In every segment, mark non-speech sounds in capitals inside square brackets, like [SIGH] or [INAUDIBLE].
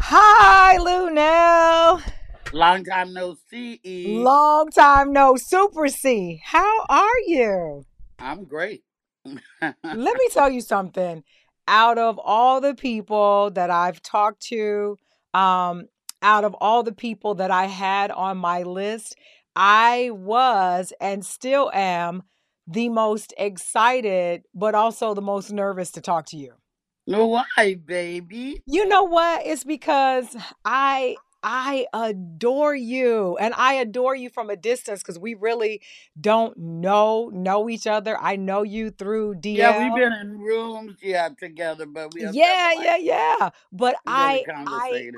Hi, Luenell. Long time no see. Long time no Super C. How are you? I'm great. Let me tell you something. Out of all the people that I've talked to, um, out of all the people that I had on my list, I was and still am the most excited, but also the most nervous to talk to you. No, why, baby? You know what? It's because I I adore you and I adore you from a distance because we really don't know know each other. I know you through DL. Yeah, we've been in rooms, yeah, together, but we yeah, yeah, like yeah. But I I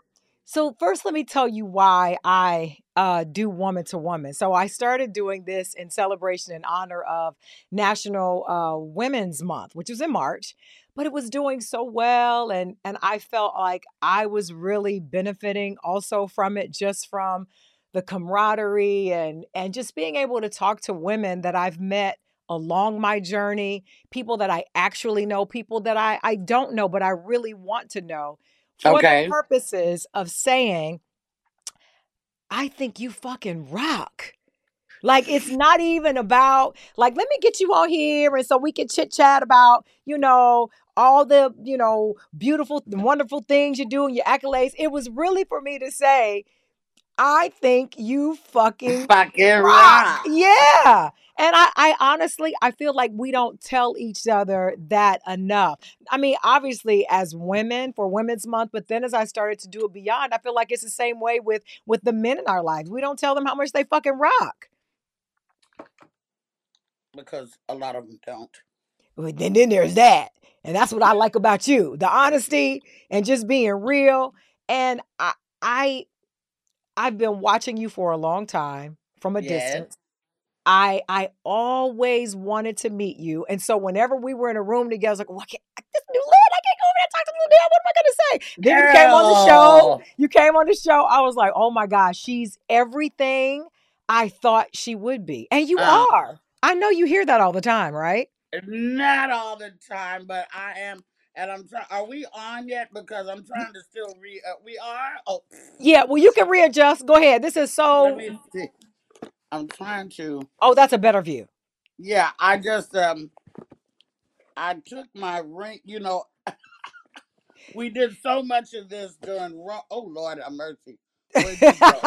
so first let me tell you why I uh, do woman to woman. So I started doing this in celebration in honor of National uh, Women's Month, which was in March. But it was doing so well, and and I felt like I was really benefiting also from it, just from the camaraderie and and just being able to talk to women that I've met along my journey, people that I actually know, people that I I don't know, but I really want to know for the purposes of saying, I think you fucking rock. Like it's not even about like let me get you all here and so we can chit chat about, you know, all the, you know, beautiful wonderful things you do and your accolades. It was really for me to say, I think you fucking Fucking rock. rock. Yeah. And I, I honestly, I feel like we don't tell each other that enough. I mean, obviously, as women for Women's Month, but then as I started to do it beyond, I feel like it's the same way with with the men in our lives. We don't tell them how much they fucking rock. Because a lot of them don't. But then, then there's that. And that's what I like about you. The honesty and just being real. And I I I've been watching you for a long time from a Yes. distance. I I always wanted to meet you. And so whenever we were in a room together, I was like, well, I can't, this new Lynn, I can't go over there and talk to Lynn. What am I gonna say? Then you came on the show. You came on the show. I was like, oh my gosh, she's everything I thought she would be. And you Uh, are. I know you hear that all the time, right? not all the time, but I am. And I'm trying. Are we on yet? Because I'm trying to still re. Uh, we are. Oh, Yeah, well, you can readjust. Go ahead. This is let so me see. I'm trying to. oh, that's a better view. Yeah, I just um, I took my ring. You know, [LAUGHS] we did so much of this during. Ro- Oh Lord, have mercy. You go?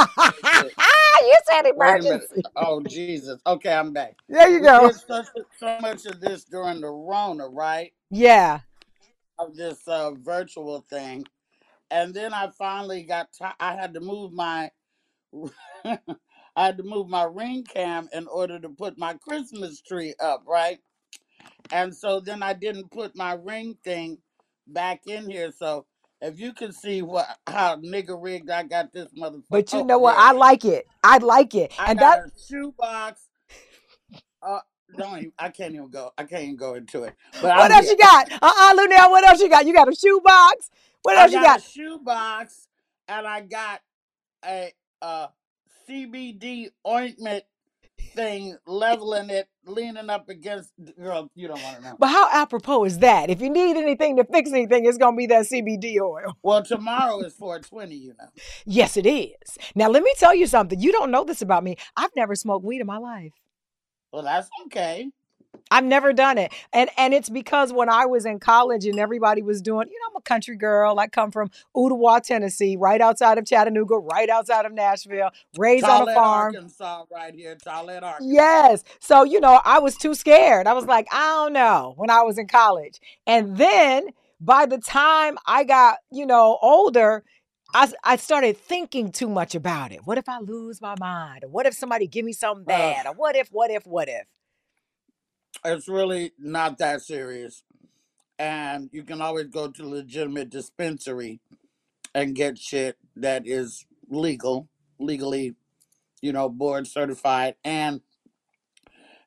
Wait, [LAUGHS] you said emergency. Oh Jesus. Okay, I'm back. There you We go. such so much of this during the Rona, right? Yeah. Of this uh, virtual thing, and then I finally got. T- I had to move my. [LAUGHS] I had to move my ring cam in order to put my Christmas tree up, right? And so then I didn't put my ring thing back in here. So if you can see what how nigger rigged I got this motherfucker. But you Oh, know what? I like it. I like it. I And that got a shoebox. Uh, don't even, I can't even go. I can't even go into it. But what I'm else here. you got? Uh-uh, Luenell, what else you got? You got a shoebox? What I else you got a got? shoebox and I got a uh CBD ointment thing, leveling it, leaning up against. Girl, you don't want to know. But how apropos is that? If you need anything to fix anything, it's gonna be that CBD oil. Well, [LAUGHS] tomorrow is 420, you know. Yes, it is. Now let me tell you something. You don't know this about me. I've never smoked weed in my life. Well, that's okay. I've never done it. And and it's because when I was in college and everybody was doing, you know, I'm a country girl. I come from Ooltewah, Tennessee, right outside of Chattanooga, right outside of Nashville, raised on a farm. Arkansas, right here. Tollette, Arkansas. Yes. So, you know, I was too scared. I was like, I don't know when I was in college. And mm-hmm. then by the time I got, you know, older, I, I started thinking too much about it. What if I lose my mind? Or what if somebody give me something bad? Or what if, what if, what if? It's really not that serious. And you can always go to legitimate dispensary and get shit that is legal, legally, you know, board certified. And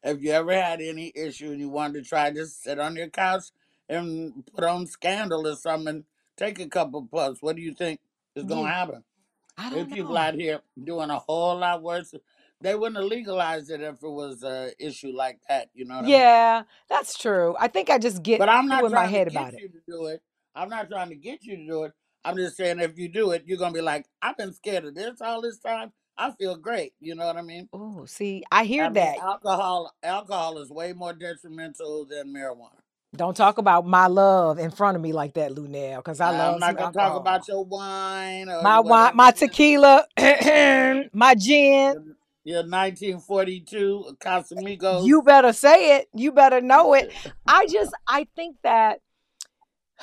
if you ever had any issue and you wanted to try, just sit on your couch and put on Scandal or something take a couple puffs. What do you think is gonna mm-hmm. happen? I There's don't people know. out here doing a whole lot worse. They wouldn't have legalized it if it was a issue like that. You know what I mean? Yeah, that's true. I think I just get But I'm not in my trying to head about get it. you to do it. I'm not trying to get you to do it. I'm just saying if you do it, you're gonna be like, I've been scared of this all this time. I feel great. You know what I mean? Oh, see, I hear I mean, that. alcohol alcohol is way more detrimental than marijuana. Don't talk about my love in front of me like that, Luenell, because I I'm love not gonna talk about your wine or my wine, my tequila, [CLEARS THROAT] my gin. Your 1942 Casamigos. You better say it. You better [LAUGHS] know it. I just I think that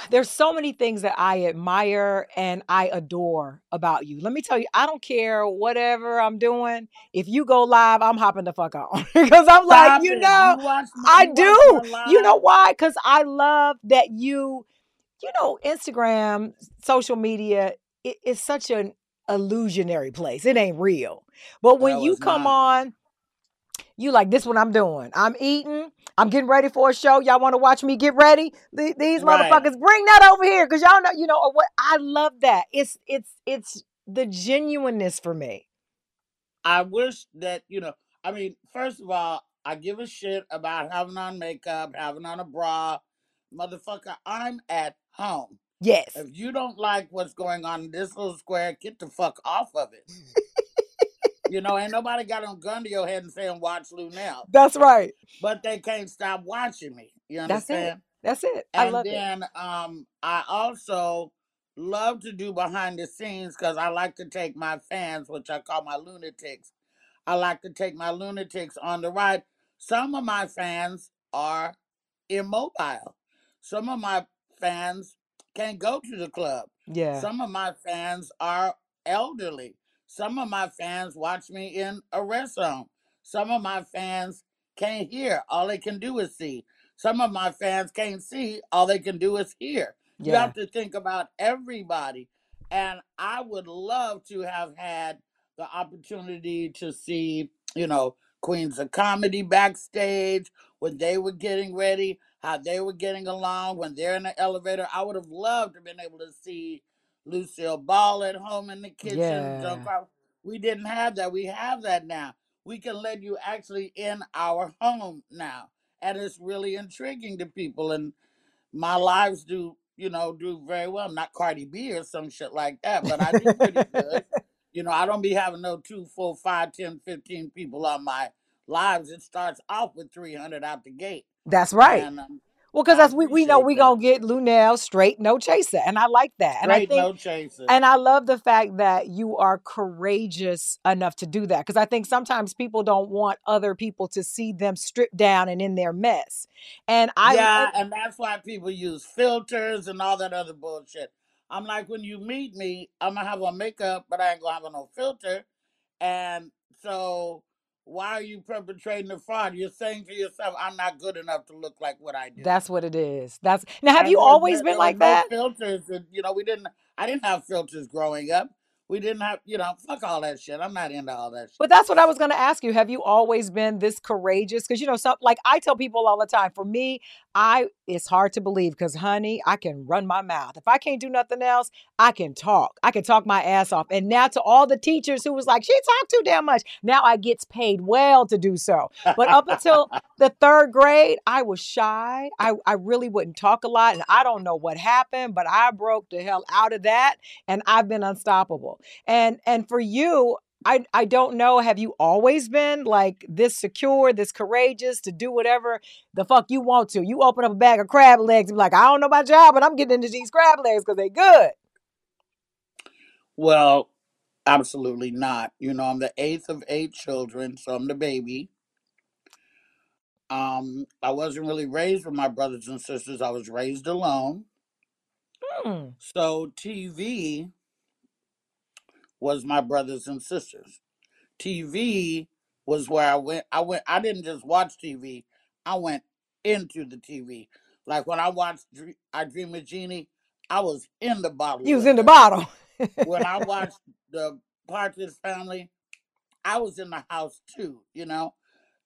there's so many things that I admire and I adore about you. Let me tell you, I don't care whatever I'm doing. If you go live, I'm hopping the fuck on [LAUGHS] because I'm like, Stop you know, You my- I you do. You know why? Because I love that you, you know, Instagram, social media, it, it's such an illusionary place. It ain't real. But when you come not. on, you like this what I'm doing. I'm eating. I'm getting ready for a show. Y'all want to watch me get ready? Th- These Right. motherfuckers, bring that over here because y'all know, you know, what I love that. It's it's it's the genuineness for me. I wish that, you know, I mean, first of all, I give a shit about having on makeup, having on a bra. Motherfucker, I'm at home. Yes. If you don't like what's going on in this little square, get the fuck off of it. you know, ain't nobody got a gun to your head and saying watch Luenell. That's right. but they can't stop watching me. You That's it. understand? That's it. I and love it. then um I also love to do behind the scenes because I like to take my fans, which I call my lunatics. I like to take my lunatics on the ride. Some of my fans are immobile. Some of my fans can't go to the club. Yeah. Some of my fans are elderly. Some of my fans watch me in a rest home. Some of my fans can't hear. All they can do is see. Some of my fans can't see. All they can do is hear. You have to think about everybody. And I would love to have had the opportunity to see, you know, Queens of Comedy backstage when they were getting ready, how they were getting along when they're in the elevator. I would have loved to have been able to see Lucille Ball at home in the kitchen. Yeah. We didn't have that. We have that now. We can let you actually in our home now. And it's really intriguing to people. And my lives do, you know, do very well. I'm not Cardi B or some shit like that, but I do pretty good. [LAUGHS] You know, I don't be having no two, four, five, ten, fifteen people on my lives. It starts off with 300 out the gate. That's right. And um, Well, because that's we, we know we that. gonna get Luenell straight, no chaser, and I like that. And I think no chaser. And I love the fact that you are courageous enough to do that because I think sometimes people don't want other people to see them stripped down and in their mess. And I yeah, and that's why people use filters and all that other bullshit. I'm like, when you meet me, I'm gonna have on makeup, but I ain't gonna have no filter. And so, why are you perpetrating the fraud? You're saying to yourself, I'm not good enough to look like what I do. that's what it is. That's now have And you there always no- been there like no that? Filters, and, you know, we didn't. I didn't have filters growing up. We didn't have, you know, fuck all that shit. I'm not into all that shit. But that's what I was going to ask you. Have you always been this courageous? Because you know, some like I tell people all the time. For me, I it's hard to believe because, honey, I can run my mouth. If I can't do nothing else, I can talk. I can talk my ass off. And now to all the teachers who was like, she talked too damn much. Now I gets paid well to do so. But up until [LAUGHS] the third grade, I was shy. I I really wouldn't talk a lot, and I don't know what happened, but I broke the hell out of that, and I've been unstoppable. And and for you, I I don't know. Have you always been like this secure, this courageous to do whatever the fuck you want to? You open up a bag of crab legs and be like, I don't know my y'all, but I'm getting into these crab legs because they good. Well, absolutely not. You know, I'm the eighth of eight children, so I'm the baby. Um, I wasn't really raised with my brothers and sisters. I was raised alone. Hmm. So TV was my brothers and sisters. TV was where I went. I went. I didn't just watch TV. I went into the TV. Like when I watched Dr- I Dream of Jeannie, I was in the bottle. You was with in the her. bottle. when I [LAUGHS] watched the Partridge Family, I was in the house too, you know.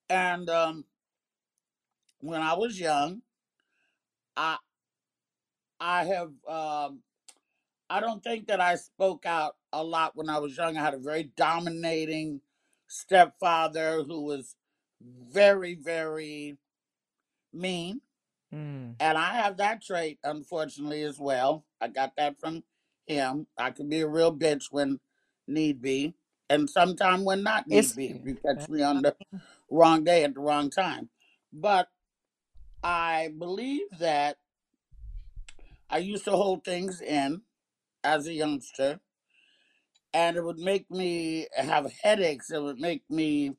And um, when I was young, I I have um, I don't think that I spoke out a lot when I was young. I had a very dominating stepfather who was very very mean, Mm. And I have that trait, unfortunately, as well. I got that from him. I can be a real bitch when need be, and sometimes when not need it's, be. If you catch me on the wrong day at the wrong time. But I believe that I used to hold things in as a youngster, and it would make me have headaches. It would make me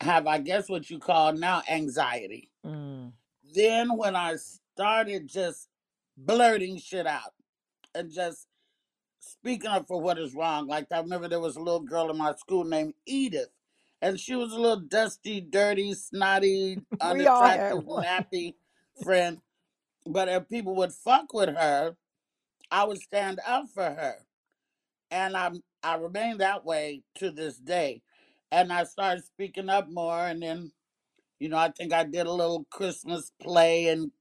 have, I guess, what you call now anxiety. Mm. Then when I started just blurting shit out and just speaking up for what is wrong, like I remember there was a little girl in my school named Edith, and she was a little dusty, dirty, snotty, [LAUGHS] unattractive, nappy friend. But if people would fuck with her, I would stand up for her. And I'm I remain that way to this day. And I started speaking up more and then, you know, I think I did a little Christmas play in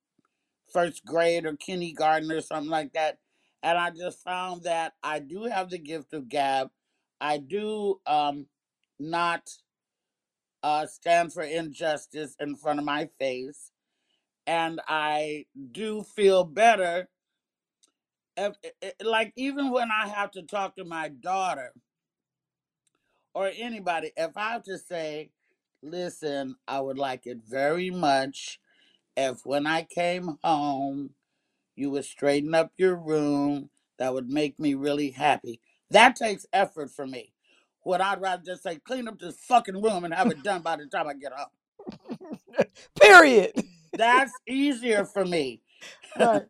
first grade or kindergarten or something like that. And I just found that I do have the gift of gab. I do um not uh stand for injustice in front of my face. And I do feel better if, like even when I have to talk to my daughter or anybody, if I have to say, listen, I would like it very much if when I came home, you would straighten up your room, that would make me really happy. That takes effort for me. What I'd rather just say, clean up this fucking room and have it done by the time I get home. [LAUGHS] Period. That's easier for me. [LAUGHS] Right.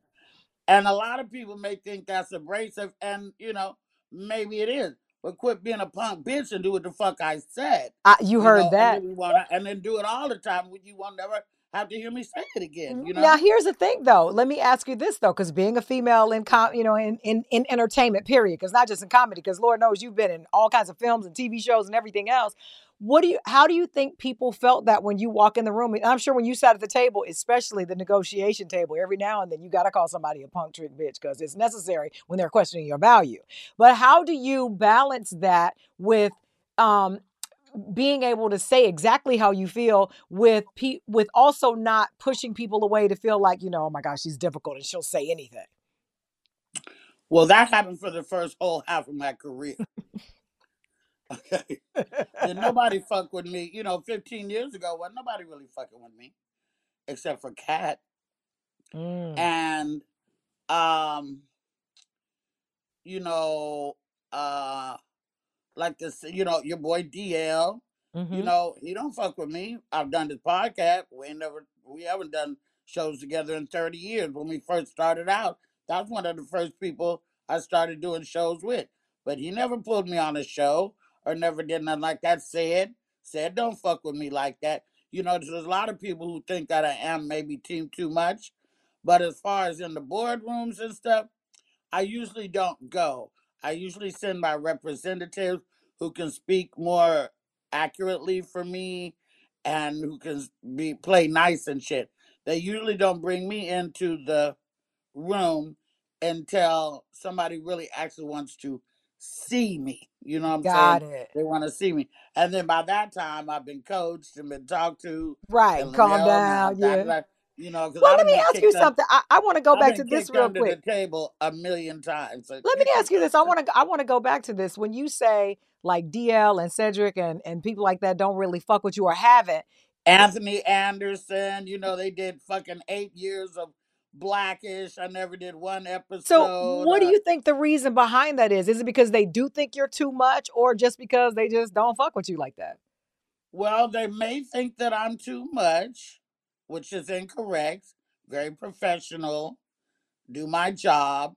And a lot of people may think that's abrasive, and you know, maybe it is. But quit being a punk bitch and do what the fuck I said. Uh, you heard know, that. And then, wanna, and then, do it all the time. Would you won't never have to hear me say it again. You know. Now here's the thing, though. Let me ask you this, though, because being a female in com, you know, in in, in entertainment, period, because not just in comedy, because Lord knows you've been in all kinds of films and TV shows and everything else. What do you how do you think people felt that when you walk in the room? I'm sure when you sat at the table, especially the negotiation table, every now and then you gotta call somebody a punk trick bitch because it's necessary when they're questioning your value. But how do you balance that with um being able to say exactly how you feel with pe- with also not pushing people away to feel like you know oh my gosh she's difficult and she'll say anything well that happened for the first whole half of my career [LAUGHS] Okay. and nobody [LAUGHS] fucked with me. You know, 15 years ago, well, nobody really fucking with me except for Katt. Mm. And um you know, uh like this, you know, your boy DL, mm-hmm. you know, he don't fuck with me. I've done this podcast. We ain't never we haven't done shows together in 30 years. When we first started out, that's one of the first people I started doing shows with. But he never pulled me on a show or never did nothing like that said, said, don't fuck with me like that. You know, there's a lot of people who think that I am maybe team too much. But as far as in the boardrooms and stuff, I usually don't go. I usually send my representatives who can speak more accurately for me and who can be play nice and shit. They usually don't bring me into the room until somebody really actually wants to see me. You know what I'm Got saying? It. They want to see me. And then by that time, I've been coached and been talked to. Right. Calm down. Yeah. You know, well, let me ask you something. I, I want to go I've back to this real quick. The table a million times. Let me ask you this. I [LAUGHS] want to. I want to go back to this. When you say like DL and Cedric and and people like that don't really fuck with you or haven't. Anthony Anderson, you know, they did fucking eight years of blackish. I never did one episode. So, what do uh you think the reason behind that is? Is it because they do think you're too much, or just because they just don't fuck with you like that? Well, they may think that I'm too much, which is incorrect. Very professional, do my job.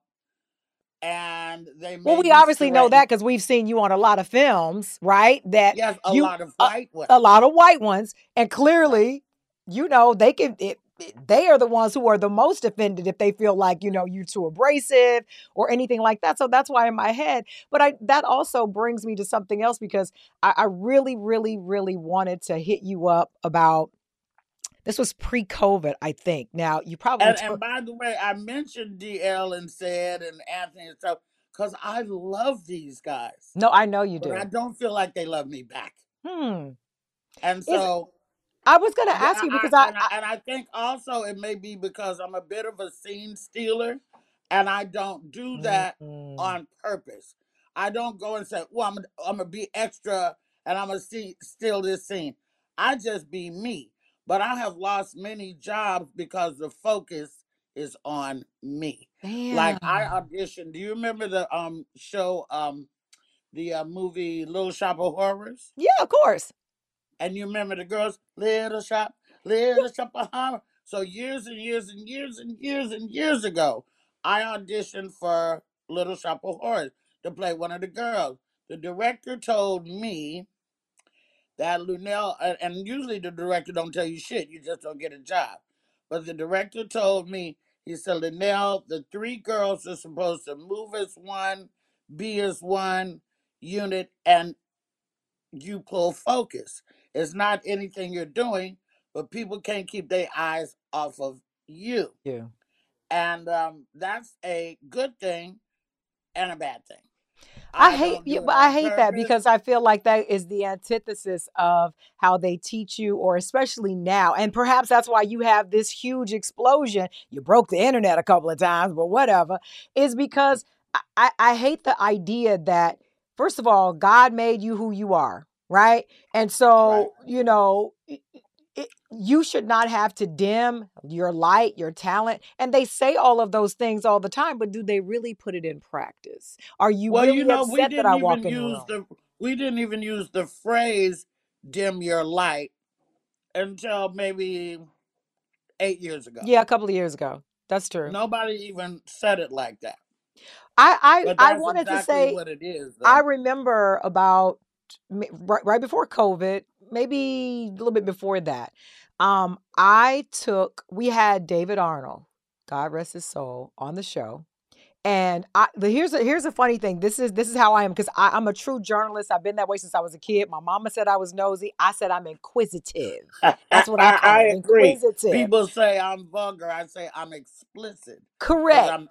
And they well, we obviously know that because we've seen you on a lot of films, right? That yes, a you, lot of white ones, a, lot of white ones, and clearly, you know, they can. It, they are the ones who are the most offended if they feel like you know you're too abrasive or anything like that so that's why in my head but i that also brings me to something else because i, I really really really wanted to hit you up about this was pre-COVID, I think. Now you probably and, and by the way, I mentioned DL and Ced and Anthony and stuff because I love these guys. No, I know you do. I don't feel like they love me back. Hmm. And so I was going to ask you because I, and I, and I think also it may be because I'm a bit of a scene stealer, and I don't do that Mm. on purpose. I don't go and say, "Well, I'm I'm gonna be extra and I'm gonna see, steal this scene." I just be me. But I have lost many jobs because the focus is on me. Like I auditioned. Do you remember the um show um the uh, movie Little Shop of Horrors? Yeah, of course. And you remember the girls, Little Shop, Little [LAUGHS] Shop of Horrors. So years and years and years and years and years ago, I auditioned for Little Shop of Horrors to play one of the girls. The director told me that Luenell, and and usually the director don't tell you shit, you just don't get a job. But the director told me, he said, Luenell, the three girls are supposed to move as one, be as one unit, and you pull focus. It's not anything you're doing, but people can't keep their eyes off of you. Yeah. And um, that's a good thing and a bad thing. I hate you, but I hate that because I feel like that is the antithesis of how they teach you, or especially now. And perhaps that's why you have this huge explosion. You broke the internet a couple of times, but whatever. Is because I, I, I hate the idea that, first of all, God made you who you are, right? And Right. so, you know, you should not have to dim your light, your talent. And they say all of those things all the time, but do they really put it in practice? Are you Well, really you know, we upset that didn't I walk even in the use room? the we didn't even use the phrase "dim your light" until maybe eight years ago. Yeah, a couple of years ago. That's true. Nobody even said it like that. I I, I that's wanted to exactly say what it is, I though. remember about m- right, right before COVID, maybe a little bit before that. Um, I took we had David Arnold, God rest his soul, on the show. And I the here's a here's a funny thing. This is this is how I am because I'm a true journalist. I've been that way since I was a kid. My mama said I was nosy. I said I'm inquisitive. That's what I [LAUGHS] I it. agree. Inquisitive. People say I'm vulgar. I say I'm explicit Correct. I'm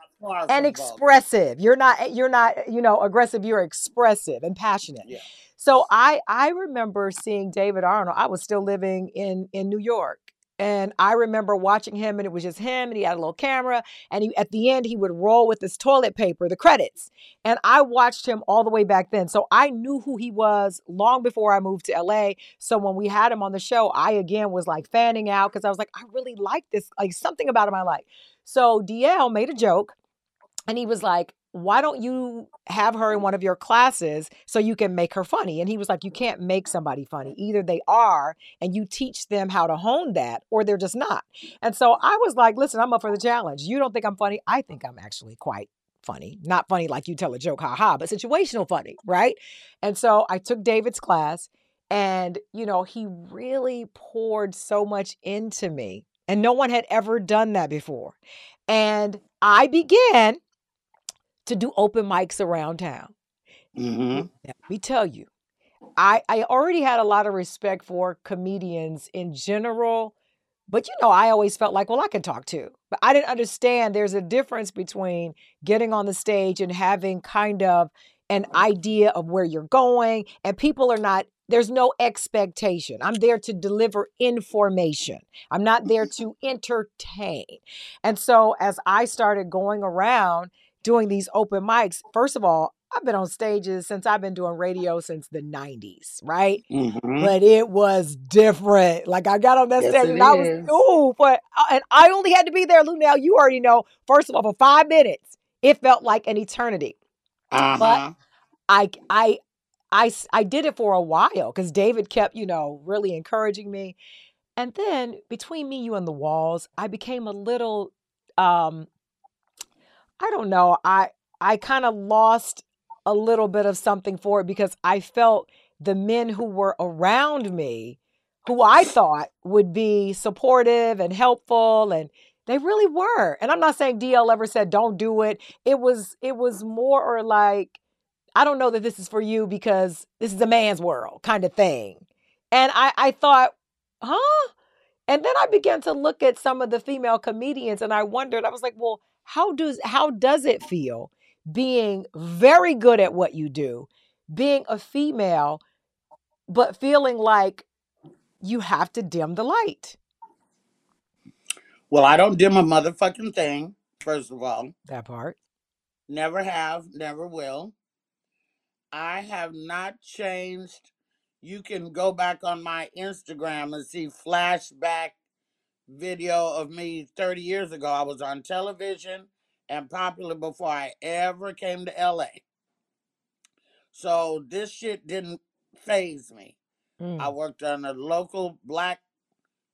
and from vulgar. expressive. You're not eh, you're not, eh, you know, aggressive, you're expressive and passionate. Yeah. So I I remember seeing David Arnold. I was still living in in New York. And I remember watching him and it was just him and he had a little camera and he at the end he would roll with his toilet paper, the credits. And I watched him all the way back then. So I knew who he was long before I moved to LA. So when we had him on the show, I again was like fanning out because I was like, I really like this, like something about him I like. So DL made a joke and he was like, Why don't you have her in one of your classes so you can make her funny? And he was like, You can't make somebody funny. Either they are and you teach them how to hone that, or they're just not. And so I was like, Listen, I'm up for the challenge. You don't think I'm funny? I think I'm actually quite funny. Not funny like you tell a joke, haha, but situational funny, right? And so I took David's class and, you know, he really poured so much into me. And no one had ever done that before. And I began to do open mics around town. hmm let me tell you, I, I already had a lot of respect for comedians in general, but you know, I always felt like, well, I can talk too. But I didn't understand there's a difference between getting on the stage and having kind of an idea of where you're going, and people are not, there's no expectation. I'm there to deliver information, I'm not there to entertain. And so as I started going around doing these open mics, first of all, I've been on stages since I've been doing radio since the 90s, right? hmm But it was different. Like I got on that Yes, stage and I was, ooh, but uh, and I only had to be there, Luenell. You already know. First of all, for five minutes, it felt like an eternity. Uh But i I did it for a while because David kept, you know, really encouraging me. And then between me, you, and the walls, I became a little, um, I don't know. I I kind of lost a little bit of something for it because I felt the men who were around me, who I thought would be supportive and helpful and they really were. And I'm not saying DL ever said don't do it. It was it was more or like I don't know that this is for you because this is a man's world kind of thing. And I I thought, "Huh?" And then I began to look at some of the female comedians and I wondered, I was like, well, how does how does it feel being very good at what you do, being a female, but feeling like you have to dim the light. Well, I don't dim a motherfucking thing, first of all. That part. Never have, never will. I have not changed. You can go back on my Instagram and see flashback video of me 30 years ago. I was on television and popular before I ever came to LA. So this shit didn't phase me. Mm. I worked on a local black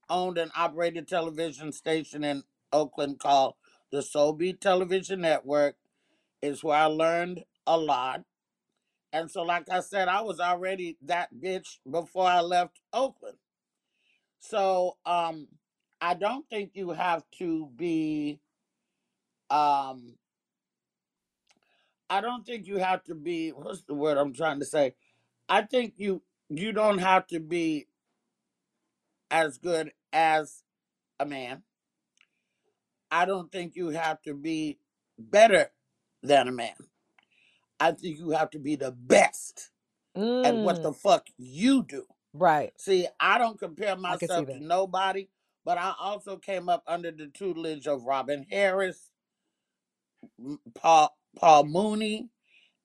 owned and operated television station in Oakland called the Soul Beat Television Network. Is where I learned a lot. And so, like I said, I was already that bitch before I left Oakland. So, um, I don't think you have to be, um, I don't think you have to be, what's the word I'm trying to say? I think you, you don't have to be as good as a man. I don't think you have to be better than a man. I think you have to be the best at what Mm. the fuck you do. Right. See, I don't compare I can see myself to that. nobody, but I also came up under the tutelage of Robin Harris, Paul Paul Mooney,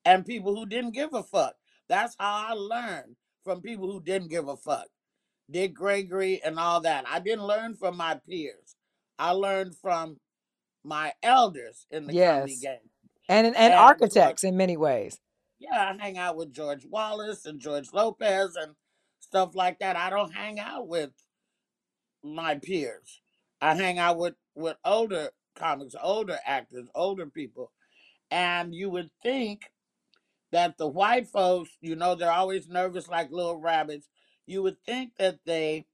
and people who didn't give a fuck. That's how I learned from people who didn't give a fuck. Dick Gregory and all that. I didn't learn from my peers. I learned from my elders in the comedy game. And and And so architects in many ways. yeah, I hang out with George Wallace and George Lopez and stuff like that. I don't hang out with my peers. I hang out with with older comics, older actors, older people. And you would think that the white folks, you know, they're always nervous like little rabbits. You would think that they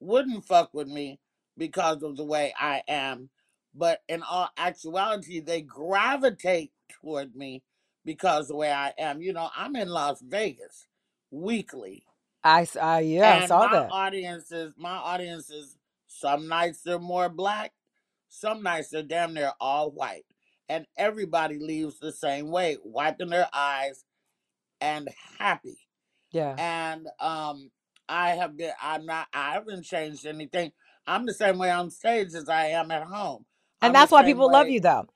wouldn't fuck with me because of the way I am. But in all actuality, they gravitate toward me because the way I am. You know, I'm in Las Vegas weekly. I, I- yeah, I And saw my that. audiences, my audiences, some nights they're more black, some nights they're damn near all white. And everybody leaves the same way, wiping their eyes and happy. Yeah. And um I have been I'm not I haven't changed anything. I'm the same way on stage as I am at home. And I'm the that's why same people love way you though.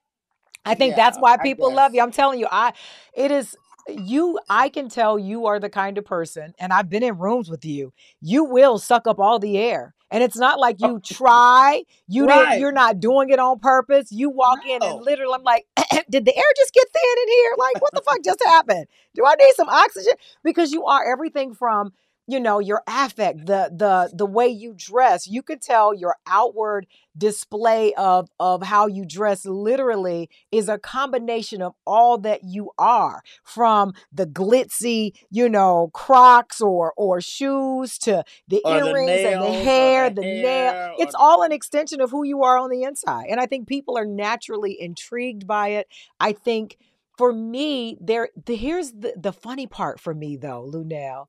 I think that's yeah, why I people love guess. you. I'm telling you, I it is you I can tell you are the kind of person and I've been in rooms with you. You will suck up all the air. And it's not like you [LAUGHS] try. You didn't right. you're not doing it on purpose. You walk in and literally I'm like, [CLEARS THROAT] did the air just get thin in here? Like what the fuck just happened? Do I need some oxygen? Because you are everything from you know your affect the the the way you dress. You could tell your outward display of of how you dress literally is a combination of all that you are from the glitzy you know crocs or or shoes to the Or the earrings and the hair the the nail hair or it's all an extension of who you are on the inside and i think people are naturally intrigued by it. I think for me there the, here's the the funny part for me though Luenell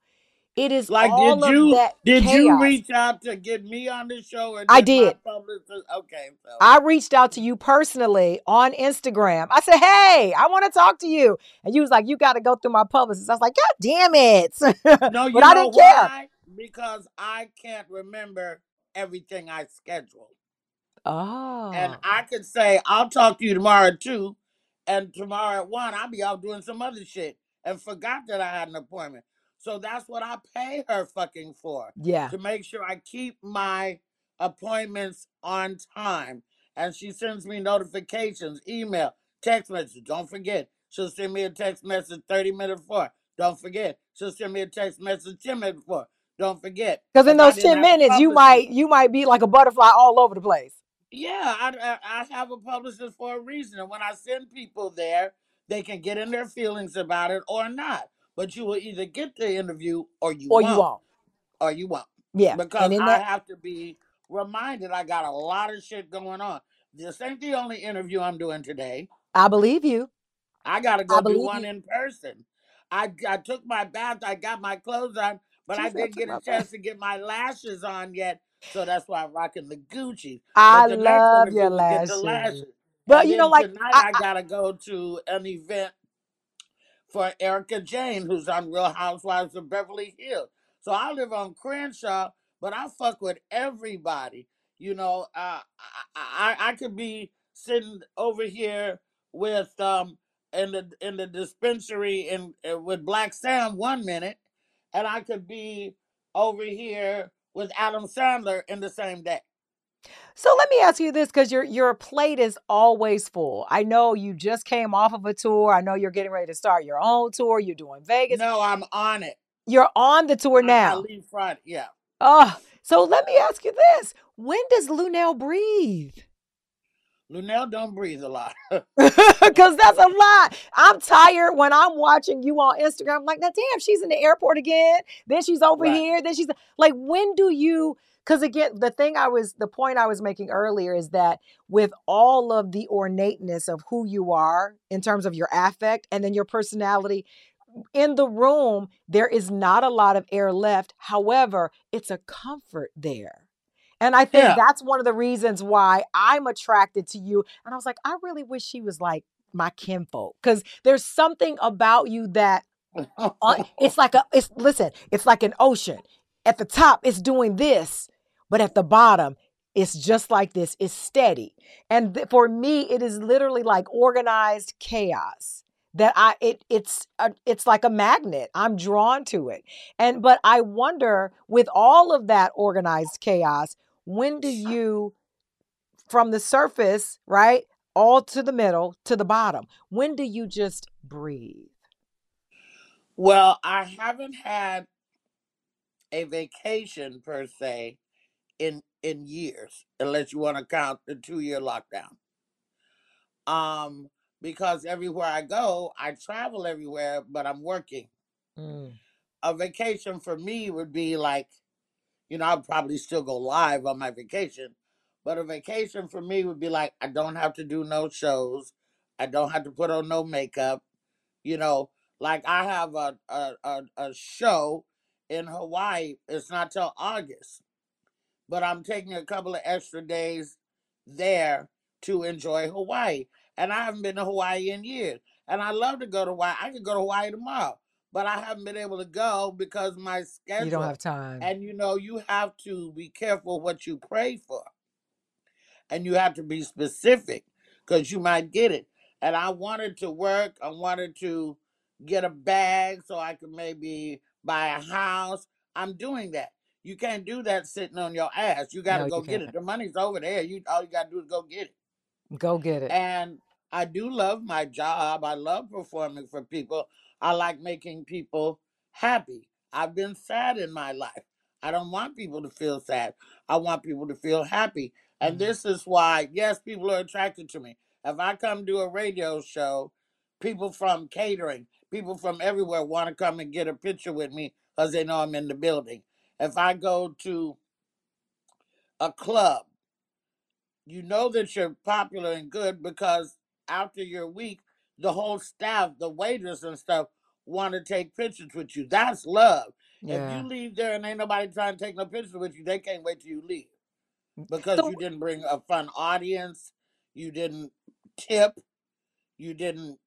it is like did you did you reach out to get me on the show i did my did publicist okay, so I reached out to you personally on Instagram. I said, Hey, I want to talk to you. And you was like, You got to go through my publicist. I was like, God damn it. [LAUGHS] No, but you I didn't care. Because I can't remember everything I scheduled. Oh, and Oh, I could say, I'll talk to you tomorrow too, and tomorrow at one, I'll be out doing some other shit and forgot that I had an appointment. So that's what I pay her fucking for yeah. to make sure I keep my appointments on time. And she sends me notifications, email, text message. Don't forget. She'll send me a text message 30 minutes before. Don't forget. She'll send me a text message 10 minutes before. Don't forget. Because in those 10 minutes, you might you might be like a butterfly all over the place. yeah, I, I, uh, I have a publicist for a reason. And when I send people there, they can get in their feelings about it or not. But you will either get the interview or you Or won't. won't. Or you won't. Yeah. Because I that, have to be reminded I got a lot of shit going on. This ain't the only interview I'm doing today. I believe you. I got to I go do one you. in person. I, I took my bath, I got my clothes on, but She I didn't get a bath. chance to get my lashes on yet. So that's why I'm rocking the Gucci. I love your interview, we get the lashes. lashes. But And you know, like tonight, I, I got to go to an event for Erika Jayne, who's on Real Housewives of Beverly Hills. So I live on Crenshaw, but I fuck with everybody. You know, uh, I, I I could be sitting over here with um in the in the dispensary in, uh, with Black Sam one minute, and I could be over here with Adam Sandler in the same day. So let me ask you this because your your plate is always full. I know you just came off of a tour. I know you're getting ready to start your own tour. You're doing Vegas. No, I'm on it. You're on the tour I, I now. leave Friday. Yeah. Oh, so let me ask you this: When does Luenell breathe? Luenell don't breathe a lot. [LAUGHS] [LAUGHS] Because that's a lot. I'm tired when I'm watching you on Instagram. I'm like, now, damn, she's in the airport again. Then she's over Right. here. Then she's like, when do you? Because again, the thing I was, the point I was making earlier is that with all of the ornateness of who you are in terms of your affect and then your personality, in the room, there is not a lot of air left. However, it's a comfort there. And I think Yeah. that's one of the reasons why I'm attracted to you. And I was like, I really wish she was like my kinfolk because there's something about you that on, it's [LAUGHS] like a it's listen it's like an ocean at the top it's doing this but at the bottom it's just like this it's steady. And th- for me it is literally like organized chaos that i it it's a, it's like a magnet. I'm drawn to it. And but i wonder with all of that organized chaos when do you from the surface right all to the middle to the bottom when do you just breathe? Well, I haven't had a vacation per se in in years, unless you want to count the two year lockdown. Um, because everywhere I go, I travel everywhere, but I'm working. Mm. A vacation for me would be like, you know, I'd probably still go live on my vacation, but a vacation for me would be like, I don't have to do no shows, I don't have to put on no makeup, you know, like I have a a, a, a show in Hawaii. It's not till August, but I'm taking a couple of extra days there to enjoy Hawaii. And I haven't been to Hawaii in years. And I love to go to Hawaii. I could go to Hawaii tomorrow, but I haven't been able to go because my schedule. you don't have time And you know, you have to be careful what you pray for. And you have to be specific because you might get it. And I wanted to work, I wanted to get a bag so I could maybe buy a house. I'm doing that. You can't do that sitting on your ass. You got to No, go get can't. it. The money's over there. You all you got to do is go get it. Go get it. And I do love my job. I love performing for people. I like making people happy. I've been sad in my life. I don't want people to feel sad. I want people to feel happy. And Mhm. this is why, yes, people are attracted to me. If I come do a radio show, people from catering, people from everywhere want to come and get a picture with me because they know I'm in the building. If I go to a club, you know that you're popular and good because after your week, the whole staff, the waiters and stuff, want to take pictures with you. That's love. If you leave there and ain't nobody trying to take no picture with you, they can't wait till you leave because So you didn't bring a fun audience, you didn't tip, you didn't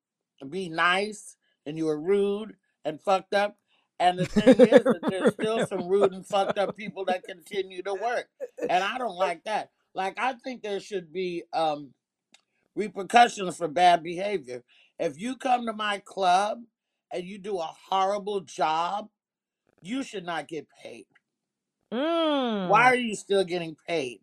be nice, and you were rude and fucked up. And the thing is that there's [LAUGHS] still some rude and fucked up people that continue to work. And I don't like that. Like I think there should be um repercussions for bad behavior. If you come to my club and you do a horrible job, you should not get paid. Why Mm. are you still getting paid?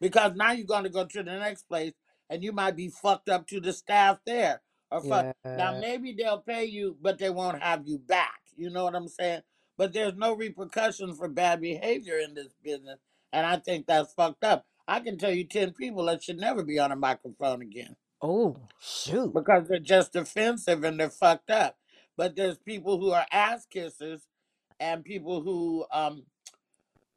Because now you're going to go to the next place and you might be fucked up to the staff there. Or. Now Yeah. maybe they'll pay you, but they won't have you back. You know what I'm saying? But there's no repercussions for bad behavior in this business, and I think that's fucked up. I can tell you ten people that should never be on a microphone again Oh, shoot. because they're just offensive and they're fucked up. But there's people who are ass kissers and people who um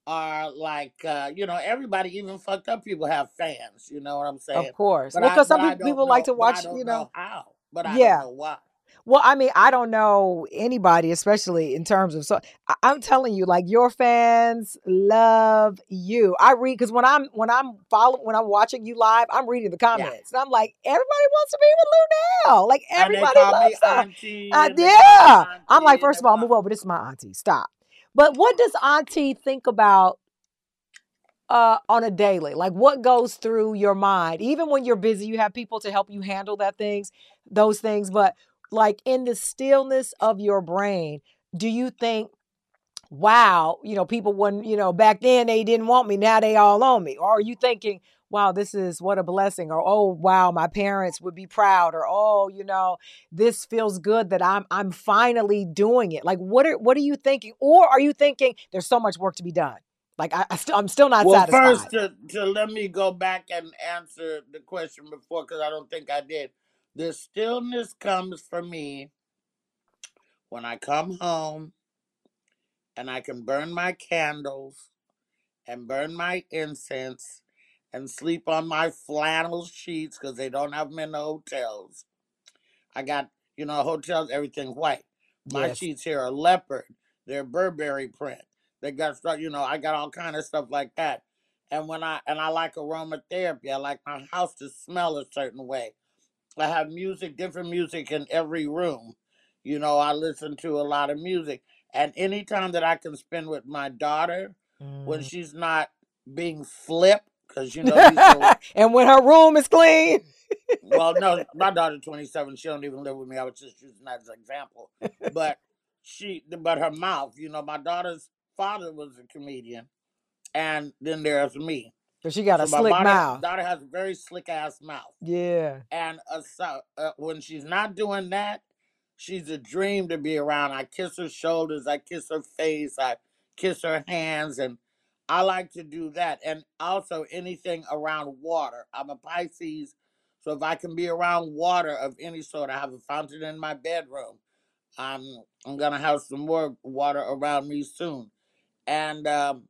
are like uh you know everybody even fucked up people have fans you know what i'm saying Of course. but Well, i because some but i people, don't people like know to but i watch, don't you know know. how but i don't Yeah. know why Well, I mean, I don't know anybody, especially in terms of so. I'm telling you, like your fans love you. I read because when I'm when I'm following when I'm watching you live, I'm reading the yeah comments, and I'm like, everybody wants to be with Luenell. Like and they everybody loves her. auntie Uh, and they call me yeah. I'm like, first of all, move over. This is my auntie. Stop. But what does Auntie think about uh, on a daily? Like what goes through your mind? Even when you're busy, you have people to help you handle that things, those things. But like in the stillness of your brain, do you think, wow, you know, people when, you know, back then they didn't want me, now they all on me? Or are you thinking, wow, this is what a blessing, or oh wow, my parents would be proud, or oh, you know, this feels good that I'm I'm finally doing it. Like what are what are you thinking? Or are you thinking there's so much work to be done? Like I, I still, I'm still not Well, satisfied. first to, to let me go back and answer the question before because I don't think I did. The stillness comes for me when I come home and I can burn my candles and burn my incense and sleep on my flannel sheets because they don't have them in the hotels. I got, you know, hotels, everything white. My Yes. sheets here are leopard. They're Burberry print. They got stuff, you know, I got all kind of stuff like that. And when I and I like aromatherapy, I like my house to smell a certain way. I have music, different music in every room. You know, I listen to a lot of music. And anytime that I can spend with my daughter when Mm. she's not being flipped, because you know little [LAUGHS] and when her room is clean. well, no, [LAUGHS] my daughter's 27. She don't even live with me. I was just using that as an example. But she, but her mouth, you know, my daughter's father was a comedian, and then there's me. So she got So a my slick daughter, mouth. daughter has a very slick ass mouth, Yeah. and uh, so, uh, when she's not doing that, she's a dream to be around. I kiss her shoulders, I kiss her face, I kiss her hands, and I like to do that. And also anything around water. I'm a Pisces, so if I can be around water of any sort, I have a fountain in my bedroom. I'm I'm gonna have some more water around me soon, and um,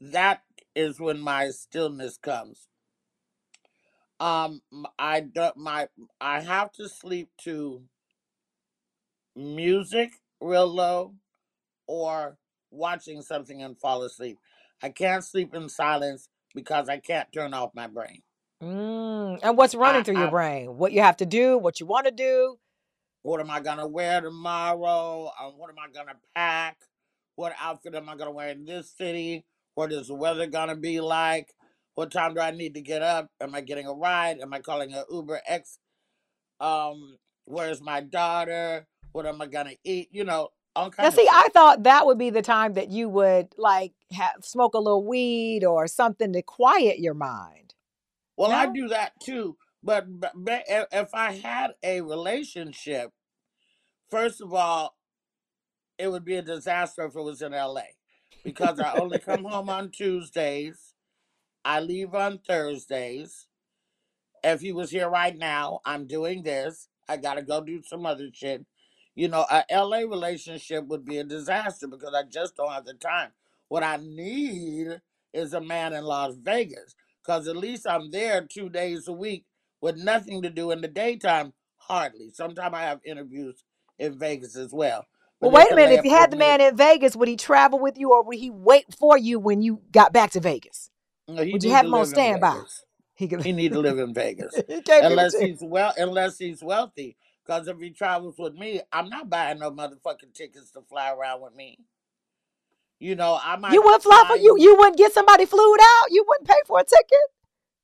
that is when my stillness comes. Um, I don't my I have to sleep to music real low or watching something and fall asleep. I can't sleep in silence because I can't turn off my brain. Mm. And what's running I, through your I brain? What you have to do, what you want to do. what am I gonna wear tomorrow? Um, what am I gonna pack? What outfit am I gonna wear in this city? What is the weather gonna be like? What time do I need to get up? Am I getting a ride? Am I calling an Uber X? Um, where's my daughter? What am I gonna eat? You know, all kinds Now, see. I thought that would be the time that you would like have, smoke a little weed or something to quiet your mind. Well, I do that too. But, but, if I had a relationship, first of all, it would be a disaster if it was in LA because I only come [LAUGHS] home on Tuesdays. I leave on Thursdays. If he was here right now, I'm doing this. I gotta go do some other shit. You know, a LA relationship would be a disaster because I just don't have the time. What I need is a man in Las Vegas because at least I'm there two days a week with nothing to do in the daytime. Hardly. Sometimes I have interviews in Vegas as well. Well, wait a minute. If you had the man in Vegas, would he travel with you or would he wait for you when you got back to Vegas? No, he Would you need have to him on live in standby? Vegas. He could. He need to live in Vegas. [LAUGHS] he can't be with unless you. he's well unless he's wealthy because if he travels with me i'm not buying no motherfucking tickets to fly around with me you know i You might wouldn't fly for fly you You wouldn't get somebody flued out. You wouldn't pay for a ticket.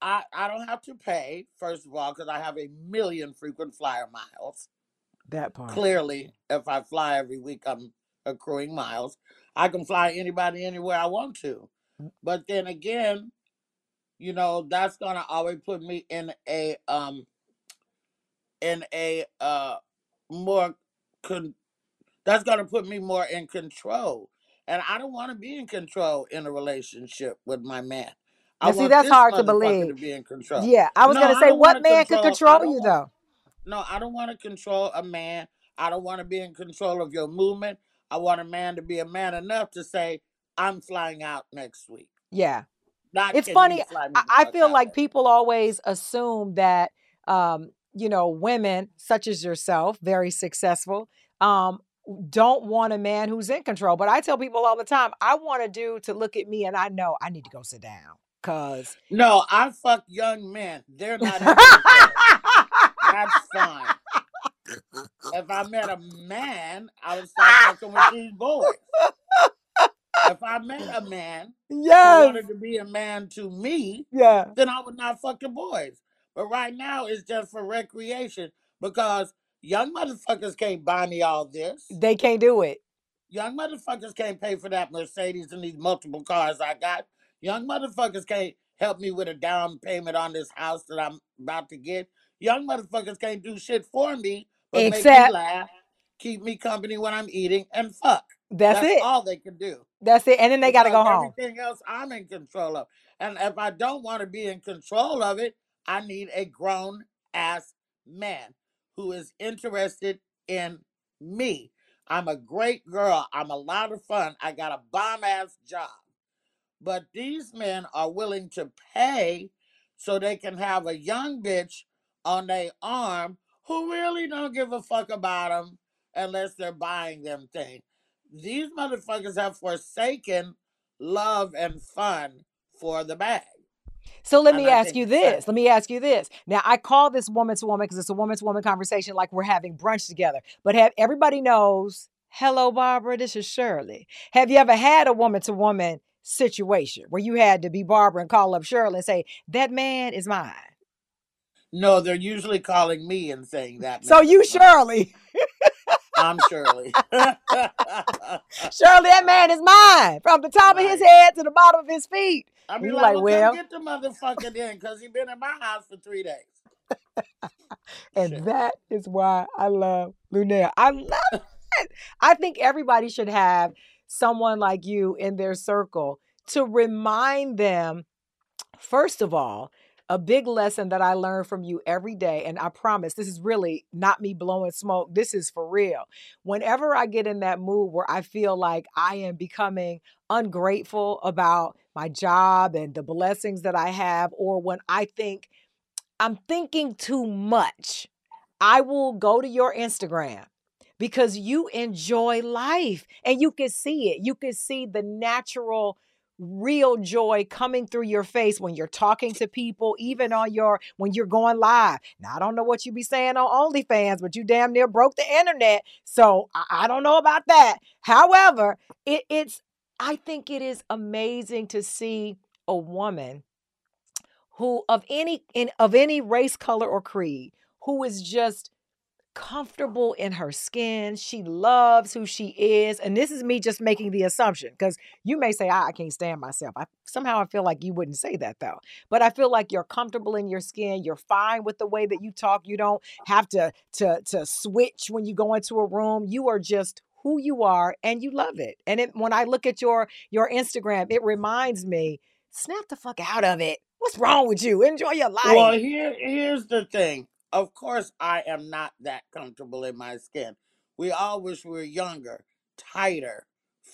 i i don't have to pay first of all because i have a million frequent flyer miles That part. clearly if i fly every week i'm accruing miles i can fly anybody anywhere i want to but then again you know that's gonna always put me in a um in a uh more con- that's going to put me more in control. And I don't want to be in control in a relationship with my man. I Now, see, that's hard to believe. to be in control. Yeah, I was No, gonna say, what man could control. I control you though? No, I don't want to control a man. I don't want to be in control of your movement. I want a man to be a man enough to say, "I'm flying out next week." Yeah. Not It's funny. I, I feel like people always assume that, um, you know, women such as yourself, very successful, um, don't want a man who's in control. But I tell people all the time, I want a dude to look at me and I know I need to go sit down. Cause No, I fuck young men. They're not. [LAUGHS] That's fine. If I met a man, I would start fucking with these boys. if I met a man who yes. wanted to be a man to me, Yeah. then I would not fuck the boys. But right now it's just for recreation because young motherfuckers can't buy me all this. They can't do it. Young motherfuckers can't pay for that Mercedes and these multiple cars I got. Young motherfuckers can't help me with a down payment on this house that I'm about to get. Young motherfuckers can't do shit for me but make Except me laugh, keep me company when I'm eating, and fuck. that's, That's it. all they can do That's it. And then they got to go home. everything else I'm in control of. And if I don't want to be in control of it, I need a grown ass man who is interested in me. I'm a great girl. I'm a lot of fun. I got a bomb ass job. But these men are willing to pay so they can have a young bitch on their arm who really don't give a fuck about them unless they're buying them things. These motherfuckers have forsaken love and fun for the bag. So let And me I ask you this. Let me ask you this. Now I call this woman to woman because it's a woman to woman conversation, like we're having brunch together. But have everybody knows, hello, Barbara, this is Shirley. Have you ever had a woman to woman situation where you had to be Barbara and call up Shirley and say, That man is mine? No, they're usually calling me and saying that So you. Shirley. I'm Shirley. [LAUGHS] Shirley, that man is mine. From the top of his head to the bottom of his feet. I you like, like, well, get the motherfucker then, because he's been in my house for three days. [LAUGHS] and Shit. that is why I love Luenell. I love it. I think everybody should have someone like you in their circle to remind them, first of all, a big lesson that I learn from you every day. And I promise this is really not me blowing smoke. This is for real. Whenever I get in that mood where I feel like I am becoming ungrateful about my job and the blessings that I have, or when I think I'm thinking too much, I will go to your Instagram because you enjoy life and you can see it. You can see the natural real joy coming through your face when you're talking to people, even on your when you're going live. Now I don't know what you be saying on OnlyFans, but you damn near broke the internet. So I, I don't know about that. However, it, it's I think it is amazing to see a woman who of any in of any race, color, or creed, who is just comfortable in her skin. She loves who she is. And this is me just making the assumption because you may say, I, I can't stand myself. I somehow I feel like you wouldn't say that though. But I feel like you're comfortable in your skin. You're fine with the way that you talk. You don't have to to to switch when you go into a room. You are just who you are and you love it. And it, when I look at your your Instagram, it reminds me, snap the fuck out of it. What's wrong with you? Enjoy your life. Well, here here's the thing. Of course, I am not that comfortable in my skin. We all wish we were younger, tighter,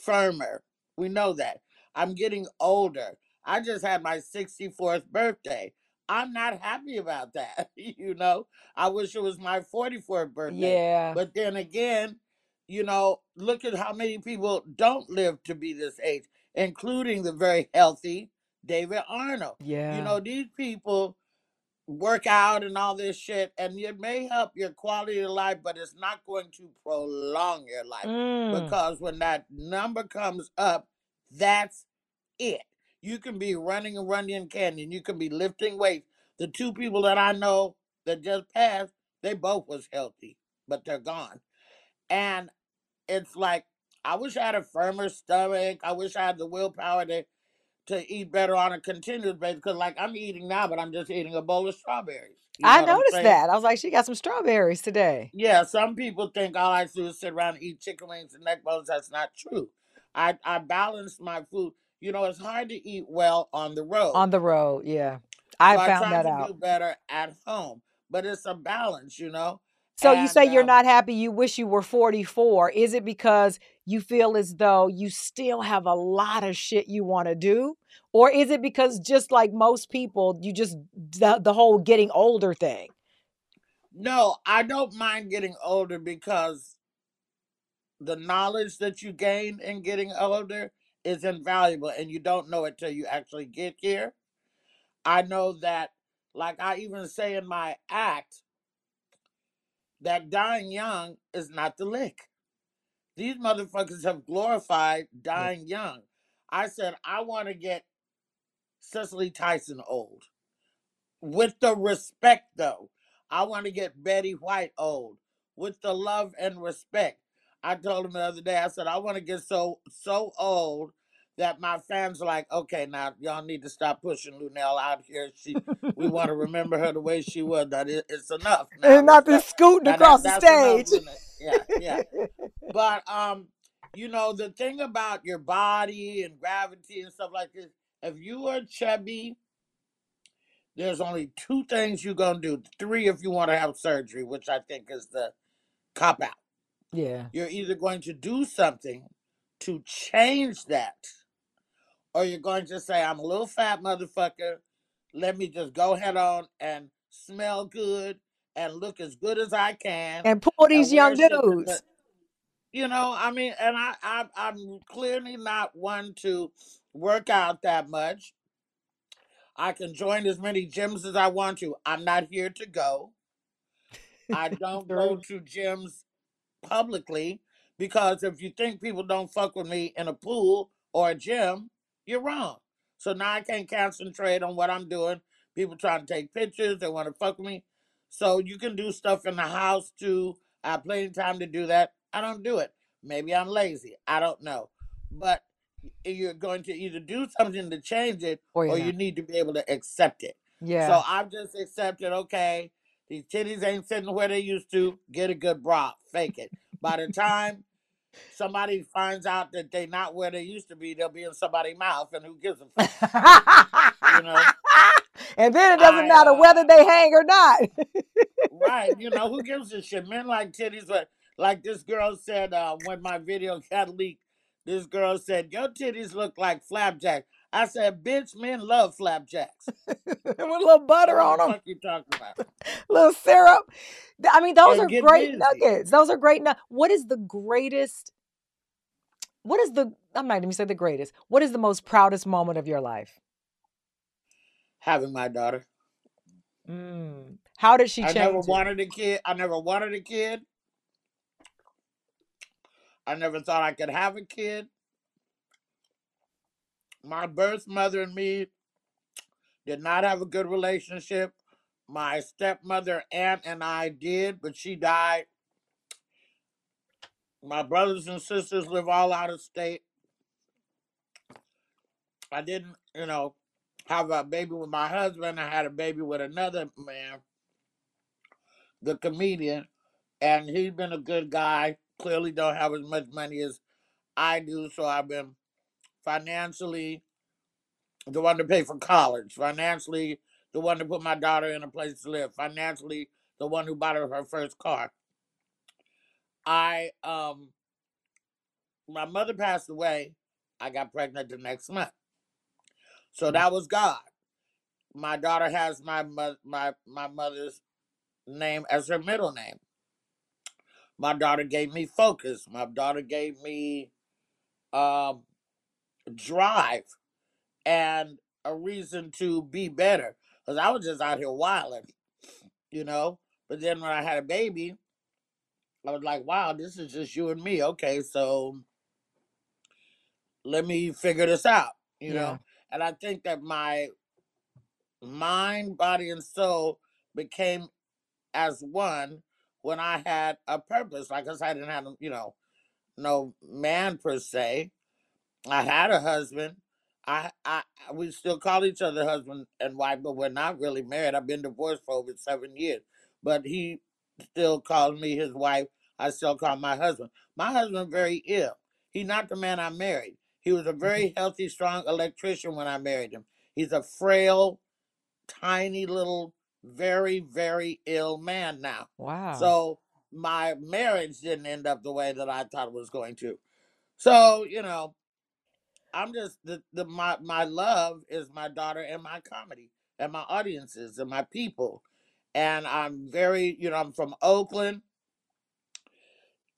firmer. We know that. I'm getting older. I just had my 64th birthday. I'm not happy about that. [LAUGHS] you know, I wish it was my 44th birthday. Yeah. But then again, you know, look at how many people don't live to be this age, including the very healthy David Arnold. You Yeah. know, these people work out and all this shit, and it may help your quality of life, but it's not going to prolong your life Mm. because when that number comes up, that's it. You can be running a Runyon Canyon, you can be lifting weights. The two people that I know that just passed, they both was healthy, but they're gone. And it's like I wish I had a firmer stomach. I wish I had the willpower to to eat better on a continuous basis. Because like I'm eating now, but I'm just eating a bowl of strawberries. You I know what I'm noticed saying? that. I was like, she got some strawberries today. Yeah, some people think all I do is sit around and eat chicken wings and neck bones. That's not true. I I balance my food. You know, it's hard to eat well on the road. On the road, yeah. I so I found try that to out. do better at home. But it's a balance, you know. So you say And you're um, not happy, you wish you were 44. Is it because you feel as though you still have a lot of shit you want to do? Or is it because just like most people, you just the, the whole getting older thing? no, I don't mind getting older because the knowledge that you gain in getting older is invaluable and you don't know it till you actually get here. I know that, like I even say in my act, that dying young is not the lick. These motherfuckers have glorified dying young. I said, I want to get Cicely Tyson old with the respect, though. I want to get Betty White old with the love and respect. I told him the other day, I said, I want to get so so old that my fans are like, okay, now y'all need to stop pushing Luenell out here. She, we [LAUGHS] want to remember her the way she was. That it, it's enough. Now, and not this scooting now across that, the stage. enough, Yeah, yeah. [LAUGHS] But um, you know, the thing about your body and gravity and stuff like this, if you are chubby, there's only two things you're gonna do. Three if you want to have surgery, which I think is the cop out. yeah. You're either going to do something to change that, or you're going to say, I'm a little fat motherfucker. Let me just go head on and smell good and look as good as I can And pull these and young wear shit that, dudes. you know, I mean, and I, I I'm clearly not one to work out that much. I can join as many gyms as I want to. I'm not here to go. I [LAUGHS] don't go to gyms publicly because if you think people don't fuck with me in a pool or a gym, you're wrong. So now I can't concentrate on what I'm doing. People trying to take pictures, they want to fuck me. So you can do stuff in the house too. I have plenty of time to do that. I don't do it. Maybe I'm lazy. I don't know. But you're going to either do something to change it Or or you need to be able to accept it. Yeah. So I've just accepted, okay, these titties ain't sitting where they used to. Get a good bra, fake it. By the time somebody finds out that they not where they used to be, they'll be in somebody's mouth, and who gives a [LAUGHS] fuck? You know, and then it doesn't I matter whether uh they hang or not. right, you know, who [LAUGHS] gives a shit? Men like titties, but like this girl said uh when my video got leaked, this girl said, Your titties look like flapjack. I said, bitch, men love flapjacks. [LAUGHS] With a little butter What on the them, fuck you talking about? [LAUGHS] little syrup. I mean, those And are great busy. nuggets. Those are great. Nu- what is the greatest? What is the? I'm not even say the greatest. What is the most proudest moment of your life? Having my daughter. Mm. How did she change? I never you? wanted a kid. I never wanted a kid. I never thought I could have a kid. My birth mother and me did not have a good relationship. My stepmother, aunt, and I did, but she died. My brothers and sisters live all out of state. I didn't, you know, have a baby with my husband. I had a baby with another man, the comedian, and he's been a good guy. Clearly, don't have as much money as I do, so I've been financially the one to pay for college, financially the one to put my daughter in a place to live, financially the one who bought her her first car. I um my mother passed away. I got pregnant the next month. So that was God. My daughter has my mo- my my mother's name as her middle name. My daughter gave me focus. My daughter gave me um drive and a reason to be better. Because I was just out here wilding, you know. But then when I had a baby, I was like, wow, this is just you and me. Okay, so let me figure this out, you Yeah. know. And I think that my mind, body, and soul became as one when I had a purpose. Like I said, I didn't have, you know, no man per se. I had a husband. I, I, we still call each other husband and wife, but we're not really married. I've been divorced for over seven years, but he still calls me his wife. I still call him my husband. My husband very ill. He's not the man I married. He was a mm-hmm. very healthy, strong electrician when I married him. He's a frail, tiny little, very, very ill man now. Wow. So my marriage didn't end up the way that I thought it was going to. So, you know, I'm just the, the my my love is my daughter and my comedy and my audiences and my people. And I'm very, you know, I'm from Oakland.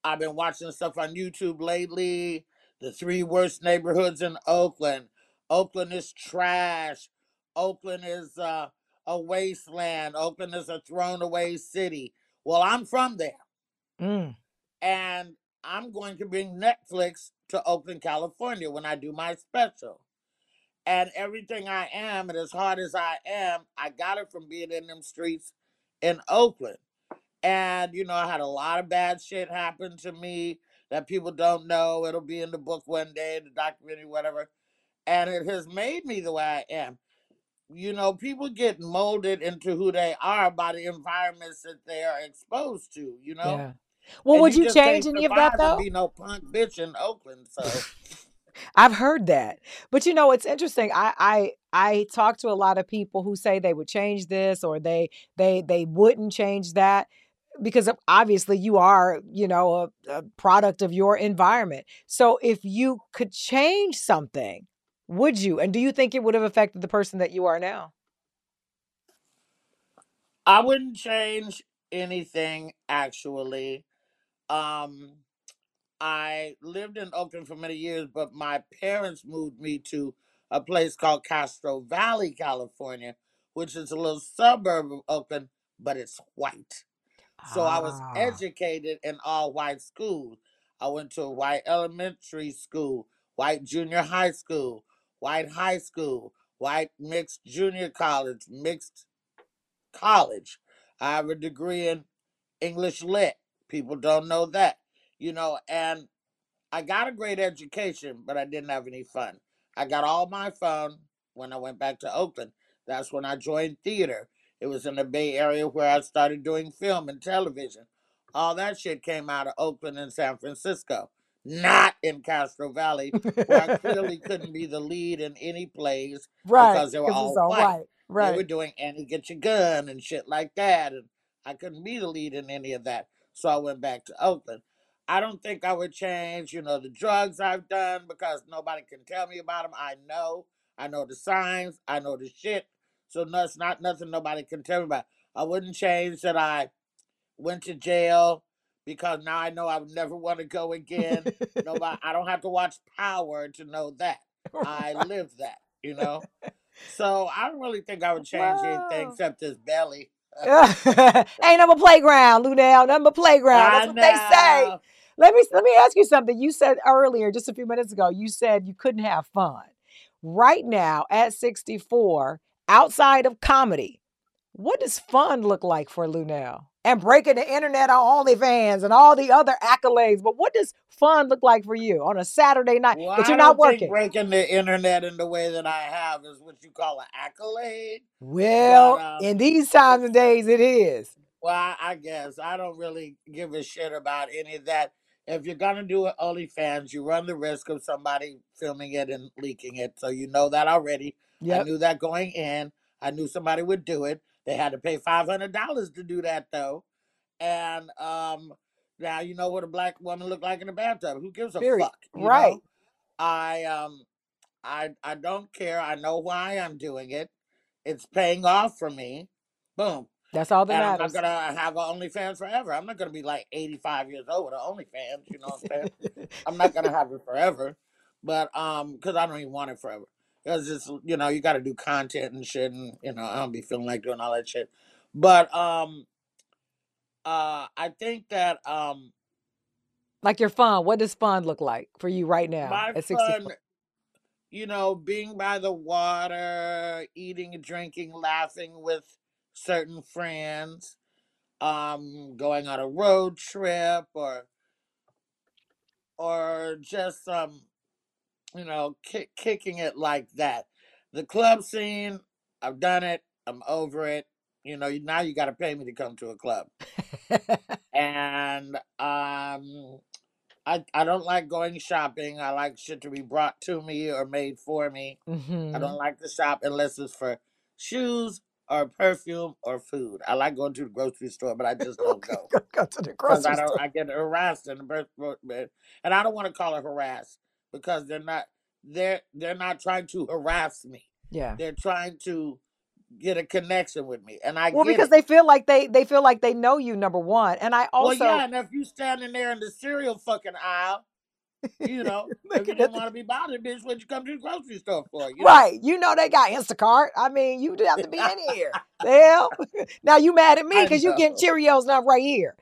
I've been watching stuff on YouTube lately. The three worst neighborhoods in Oakland. Oakland is trash. Oakland is uh, a wasteland. Oakland is a thrown away city. Well, I'm from there. Mm. And I'm going to bring Netflix to Oakland, California when I do my special. And everything I am, and as hard as I am, I got it from being in them streets in Oakland. And, you know, I had a lot of bad shit happen to me that people don't know. It'll be in the book one day, the documentary, whatever. And it has made me the way I am. You know, people get molded into who they are by the environments that they are exposed to, you know? Yeah. Well, And would you you change any of that though? be no punk bitch in Oakland. So [LAUGHS] I've heard that. But you know, it's interesting. I I I talk to a lot of people who say they would change this or they they they wouldn't change that because obviously you are, you know, a, a product of your environment. So if you could change something, would you? And do you think it would have affected the person that you are now? I wouldn't change anything actually. Um I lived in Oakland for many years, but my parents moved me to a place called Castro Valley, California, which is a little suburb of Oakland, but it's white. So I was Ah. educated in all white schools. I went to a white elementary school, white junior high school, white high school, white mixed junior college, mixed college. I have a degree in English lit. People don't know that, you know, and I got a great education, but I didn't have any fun. I got all my fun when I went back to Oakland. That's when I joined theater. It was in the Bay Area where I started doing film and television. All that shit came out of Oakland and San Francisco, not in Castro Valley, where I clearly [LAUGHS] couldn't be the lead in any plays right, because they were all all white. white. They were doing Annie Get Your Gun and shit like that. And I couldn't be the lead in any of that. So I went back to Oakland. I don't think I would change, you know, the drugs I've done because nobody can tell me about them. I know. I know the signs. I know the shit. So no, it's not nothing nobody can tell me about. I wouldn't change that I went to jail because now I know I would never want to go again. Nobody I don't have to watch Power to know that. I [LAUGHS] lived that, you know? So I don't really think I would change anything except this belly. [LAUGHS] Ain't number playground, Luenell. Number playground. That's what they say. Let me let me ask you something. You said earlier, just a few minutes ago, you said you couldn't have fun. Right now, at 64, outside of comedy, what does fun look like for Luenell? And breaking the internet on OnlyFans and all the other accolades. But what does fun look like for you on a Saturday night? Well, But I you're not working. breaking the internet in the way that I have is what you call an accolade. But Well, um, in these times and days, it is. well, I I guess I don't really give a shit about any of that. If you're gonna do it OnlyFans, you run the risk of somebody filming it and leaking it. So you know that already. I knew that going in. I knew somebody would do it. They had to pay five hundred dollars to do that though. And um now you know what a black woman look like in a bathtub. Who gives a Period. fuck? Right. know? I um I I don't care. I know why I'm doing it. It's paying off for me. Boom. That's all that And I'm not gonna have an OnlyFans forever. I'm not gonna be like 85 years old with an OnlyFans. You know what I'm saying? [LAUGHS] I'm not gonna have it forever, but um, because I don't even want it forever. Because it's you know you got to do content and shit, and you know I don't be feeling like doing all that shit. But um, uh, I think that um, like your fun. What does fun look like for you right now my at 64? fun, you know, being by the water, eating, drinking, laughing with certain friends, um, going on a road trip, or or just um, you know, kick, kicking it like that. The club scene, I've done it. I'm over it. You know, now you got to pay me to come to a club, [LAUGHS] and um, I I don't like going shopping. I like shit to be brought to me or made for me. I hmm don't like to shop unless it's for shoes or perfume or food. I like going to the grocery store, but I just [LAUGHS] don't go go, go to the grocery I don't. store. I get harassed in the birth, and I don't want to call it harass because they're not. They're they're not trying to harass me. Yeah. They're trying to get a connection with me, and I Well, because it. they feel like they they feel like they know you. Number one, and I Well, also yeah, and if you standing there in the cereal fucking aisle, you know, [LAUGHS] if you didn't want to be bothered, bitch, what you come to the grocery store for? You know? right, you know they got Instacart. I mean, you have to be in here. [LAUGHS] Hell, [LAUGHS] now you mad at me because you getting. Cheerios now right here.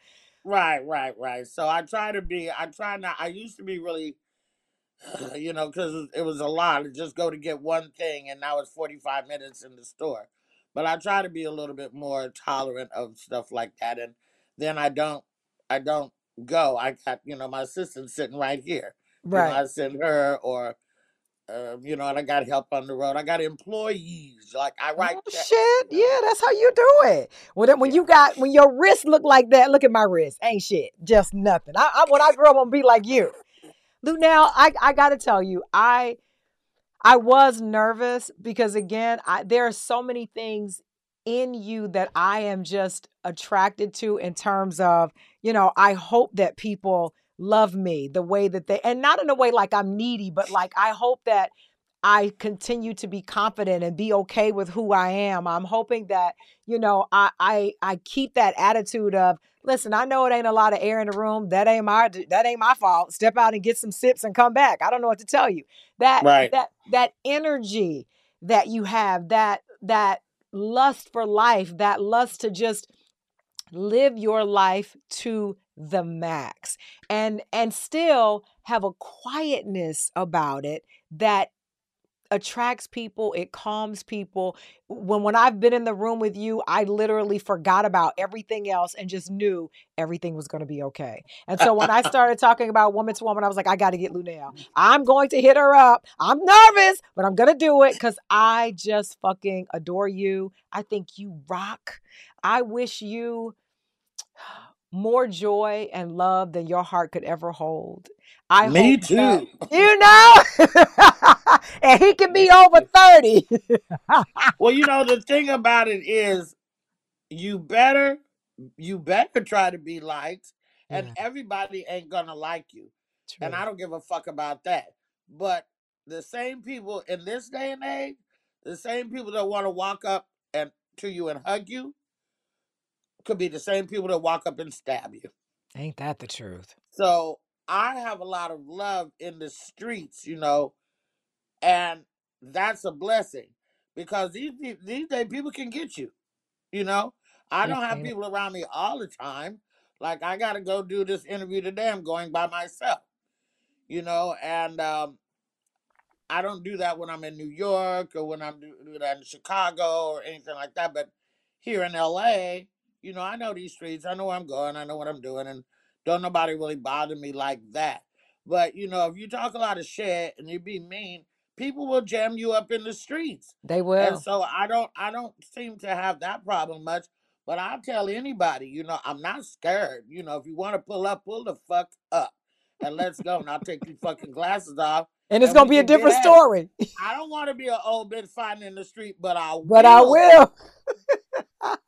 Right, right, right. So I try to be. I try not. I used to be really [LAUGHS] you know, because it was a lot to just go to get one thing, and now it's 45 minutes in the store. But I try to be a little bit more tolerant of stuff like that, and then I don't, I don't go. I got, you know, my assistant sitting right here. You know, Right. I send her, or uh, you know, and I got help on the road. I got employees, like I write Oh checks. shit! You know, Yeah, that's how you do it. When it- when yeah. you got when your wrist look like that, look at my wrist. Ain't shit, just nothing. I, I when I grow up, I'm gonna be like you. Lou, now I I gotta tell you, I I was nervous because again, I there are so many things in you that I am just attracted to in terms of, you know, I hope that people love me the way that they and not in a way like I'm needy, but like I hope that I continue to be confident and be okay with who I am. I'm hoping that, you know, I I I keep that attitude of, listen, I know it ain't a lot of air in the room. That ain't my that ain't my fault. Step out and get some sips and come back. I don't know what to tell you. That Right. that that energy that you have, that that lust for life, that lust to just live your life to the max and and still have a quietness about it that attracts people it calms people. When when i've been in the room with you i literally forgot about everything else and just knew everything was going to be okay. And so when i started talking about woman to woman i was like i got to get Luenell mm. i'm going to hit her up. I'm nervous but i'm going to do it because i just fucking adore you. I think you rock. I wish you more joy and love than your heart could ever hold. I Me too. you know, [LAUGHS] and he can be over 30. Well, you [LAUGHS] know, the thing about it is you better you better try to be liked and yeah, everybody ain't gonna like you. And. I don't give a fuck about that. But the same people in this day and age, the same people that want to walk up and to you and hug you could be the same people that walk up and stab you. Ain't that the truth? So I have a lot of love in the streets, you know, and that's a blessing because these these days people can get you. You know, I don't have people around me all the time. Like I got to go do this interview today. I'm going by myself. You know, and um, I don't do that when I'm in New York or when I'm do do that in Chicago or anything like that. But here in LA, you know, I know these streets. I know where I'm going. I know what I'm doing, and don't nobody really bother me like that. But you know, if you talk a lot of shit and you be mean, people will jam you up in the streets. They will. And will. so I don't I don't seem to have that problem much. But I'll tell anybody, you know, I'm not scared. You know, if you want to pull up, pull the fuck up. And let's go. And I'll take these fucking glasses off And it's and we to be a can get different at it. story. I don't want to be an old bitch fighting in the street, but I will. But I will. will. [LAUGHS]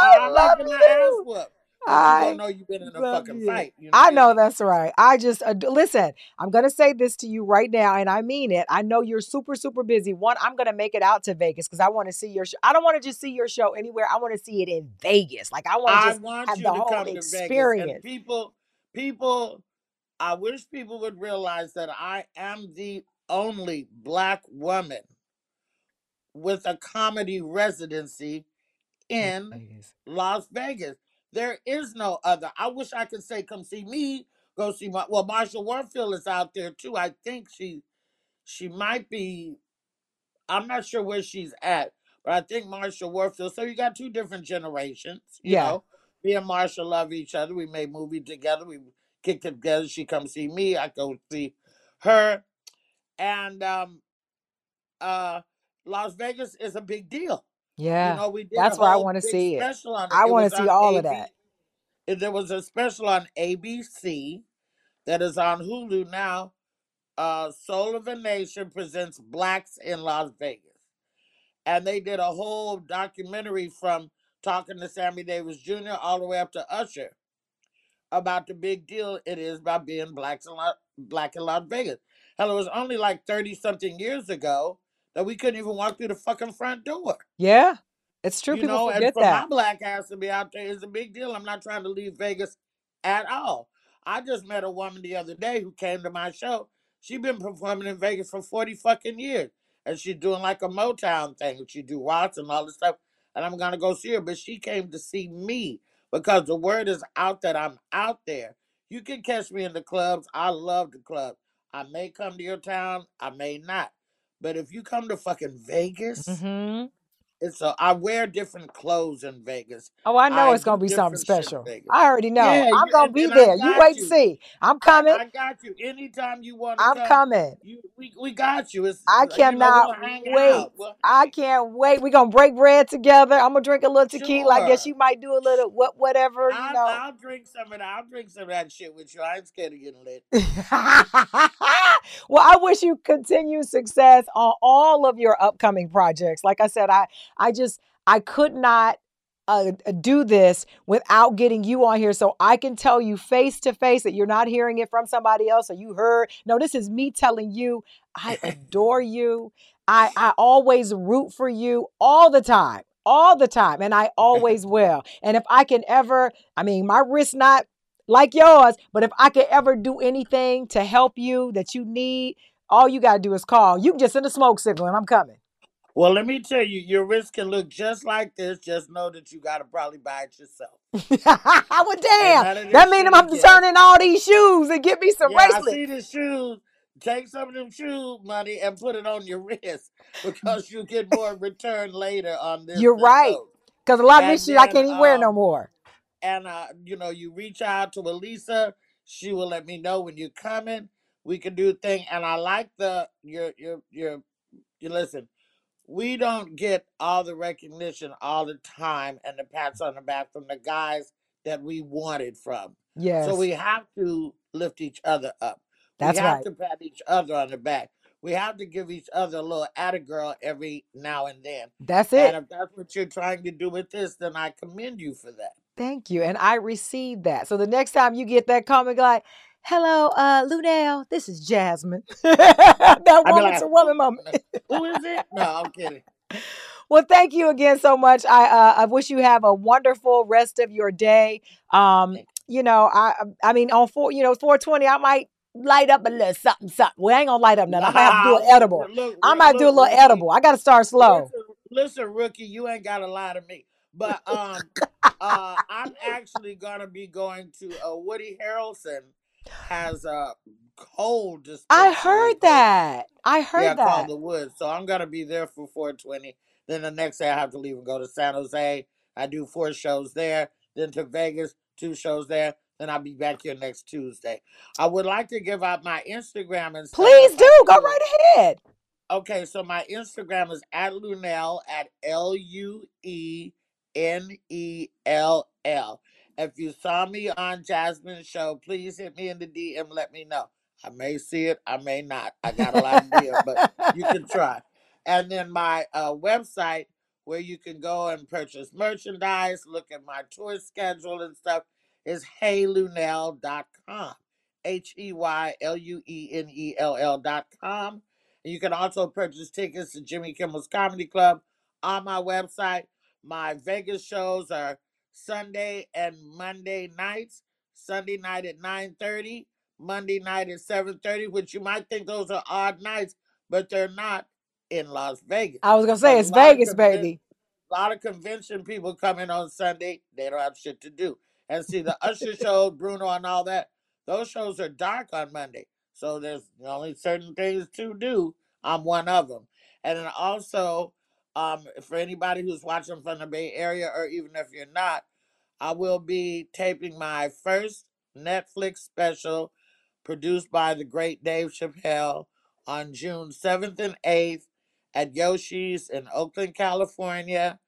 Yeah. I I like love getting my ass you. whooped. But you gonna I know you've been in a fucking you. fight. You I feel know me? that's right. I just uh, ad- listen. I'm gonna say this to you right now, and I mean it. I know you're super, super busy. One, I'm gonna make it out to Vegas because I want to see your show. I don't want to just see your show anywhere. I want to see it in Vegas. Like I want to I just want have you the to whole come to Vegas. And experience. people people I wish people would realize that I am the only black woman with a comedy residency in in Vegas. Las Vegas. There is no other. I wish I could say, come see me, go see my well, Marsha Warfield is out there too. I think she she might be I'm not sure where she's at, but I think Marsha Warfield. So you got two different generations, you Yeah. know. Me and Marsha love each other. We made movies together. We kicked it together. She come see me. I go see her. And um uh Las Vegas is a big deal. You Yeah. know, we did a That's where I whole want to big see it. special on it. I It want was to see on all of that. There was a special on ABC that is on Hulu now. Uh, Soul of a Nation presents Blacks in Las Vegas, and they did a whole documentary from talking to Sammy Davis Jr. all the way up to Usher about the big deal it is about being blacks in La- black in Las Vegas. Hell, it was only like thirty something years ago that we couldn't even walk through the fucking front door. Yeah. It's true. You People know, and forget for my that. black ass to be out there is a big deal. I'm not trying to leave Vegas at all. I just met a woman the other day who came to my show. She's been performing in Vegas for 40 fucking years. And she's doing like a Motown thing. She do Watts and all this stuff. And I'm gonna go see her. But she came to see me because the word is out that I'm out there. You can catch me in the clubs. I love the club. I may come to your town, I may not. But if you come to fucking Vegas, hmm it's a I wear different clothes in Vegas. Oh, I know I it's gonna be something different shit in special. Vegas. I already know. Yeah, I'm you, gonna and, be and I there. You got wait and you. see. I'm I, coming. I got you. Anytime you want to I'm come, coming. you we, we got you. It's I uh, you know cannot we'll hang wait. out. We'll I can't wait. We're gonna break bread together. I'm gonna drink a little tequila. I guess Sure. you might do a little what whatever, you I'll know. I'll drink some of that. I'll drink some of that shit with you. I ain't scared of getting lit. [LAUGHS] well, I wish you continued success on all of your upcoming projects. Like I said, I I just I could not uh, do this without getting you on here so I can tell you face to face that you're not hearing it from somebody else or you heard. No, this is me telling you I [LAUGHS] adore you. I I always root for you all the time. All the time and I always [LAUGHS] will. And if I can ever, I mean, my wrist not like yours, but if I could ever do anything to help you that you need, all you got to do is call. You can just send a smoke signal and I'm coming. Well, let me tell you, your wrist can look just like this. Just know that you got to probably buy it yourself. [LAUGHS] well, Ain't damn. none of That this means I'm turning all these shoes and get me some Yeah, I bracelets. see the shoes. Take some of them shoe money and put it on your wrist [LAUGHS] because you get more return later on this You're than right. those. Because a lot of this And shit I then can't even wear no um more. and uh you know you reach out to Elisa, she will let me know when you're coming. We can do a thing, and I like the your your your you listen. We don't get all the recognition all the time and the pats on the back from the guys that we wanted from. Yes. So we have to lift each other up. That's We have right. to pat each other on the back. We have to give each other a little girl every now and then. That's it. And if that's what you're trying to do with this, then I commend you for that. Thank you. And I received that. So the next time you get that comment, like, hello, uh, Luenell, this is Jasmine. [LAUGHS] that I'd be woman like, to woman moment. who is it? No, I'm kidding. [LAUGHS] Well, thank you again so much. I uh, I wish you have a wonderful rest of your day. Um, you know, I I mean on four, you know, 420, I might light up a little something, something. Well, ain't gonna light up nothing. I might have to do an [LAUGHS] edible. look, I look, might do a little edible. I gotta start slow. Listen, listen, rookie, you ain't got to lie to me. But um, uh, I'm actually gonna be going to uh, Woody Harrelson has a cold Just I heard that. I Yeah, heard called that. the Woods. So I'm gonna be there for 420. Then the next day I have to leave and go to San Jose. I do four shows there. Then to Vegas, two shows there. Then I'll be back here next Tuesday. I would like to give out my Instagram and Please do. Go right ahead. Okay, so my Instagram is at Luenell at L U E N E L L. If you saw me on Jasmine's show, please hit me in the DM. Let me know. I may see it, I may not. I got a lot of DM, but you can [LAUGHS] try. And then my uh, website where you can go and purchase merchandise, look at my tour schedule and stuff is heyluenell.com. H E Y L U E N E L L dot com. And you can also purchase tickets to Jimmy Kimmel's Comedy Club on my website. My Vegas shows are Sunday and Monday nights. Sunday night at 9:30, Monday night at 7:30, which you might think those are odd nights, but they're not in Las Vegas. I was gonna say it's lot of Vegas, conven- baby. a lot of convention people come in on Sunday. They don't have shit to do. And see the Usher [LAUGHS] show, Bruno, and all that. Those shows are dark on Monday, so there's only certain things to do. I'm one of them. And then also, um, for anybody who's watching from the Bay Area, or even if you're not, I will be taping my first Netflix special, produced by the great Dave Chappelle, on June 7th and 8th at Yoshi's in Oakland, California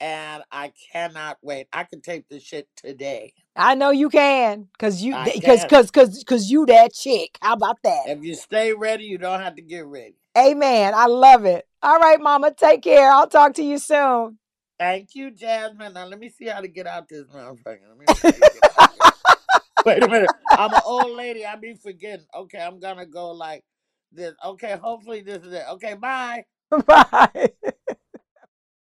and I cannot wait. I can tape this shit today. I know you can, cause you, I cause, can. cause, cause, cause you that chick. How about that? If you stay ready, you don't have to get ready. Amen. I love it. All right, Mama. Take care. I'll talk to you soon. Thank you, Jasmine. Now let me see how to get out this motherfucker. Let me see how to get out here. [LAUGHS] Wait a minute. I'm an old lady. I be forgetting. Okay, I'm gonna go like this. Okay, hopefully this is it. Okay, bye. [LAUGHS] Bye. [LAUGHS]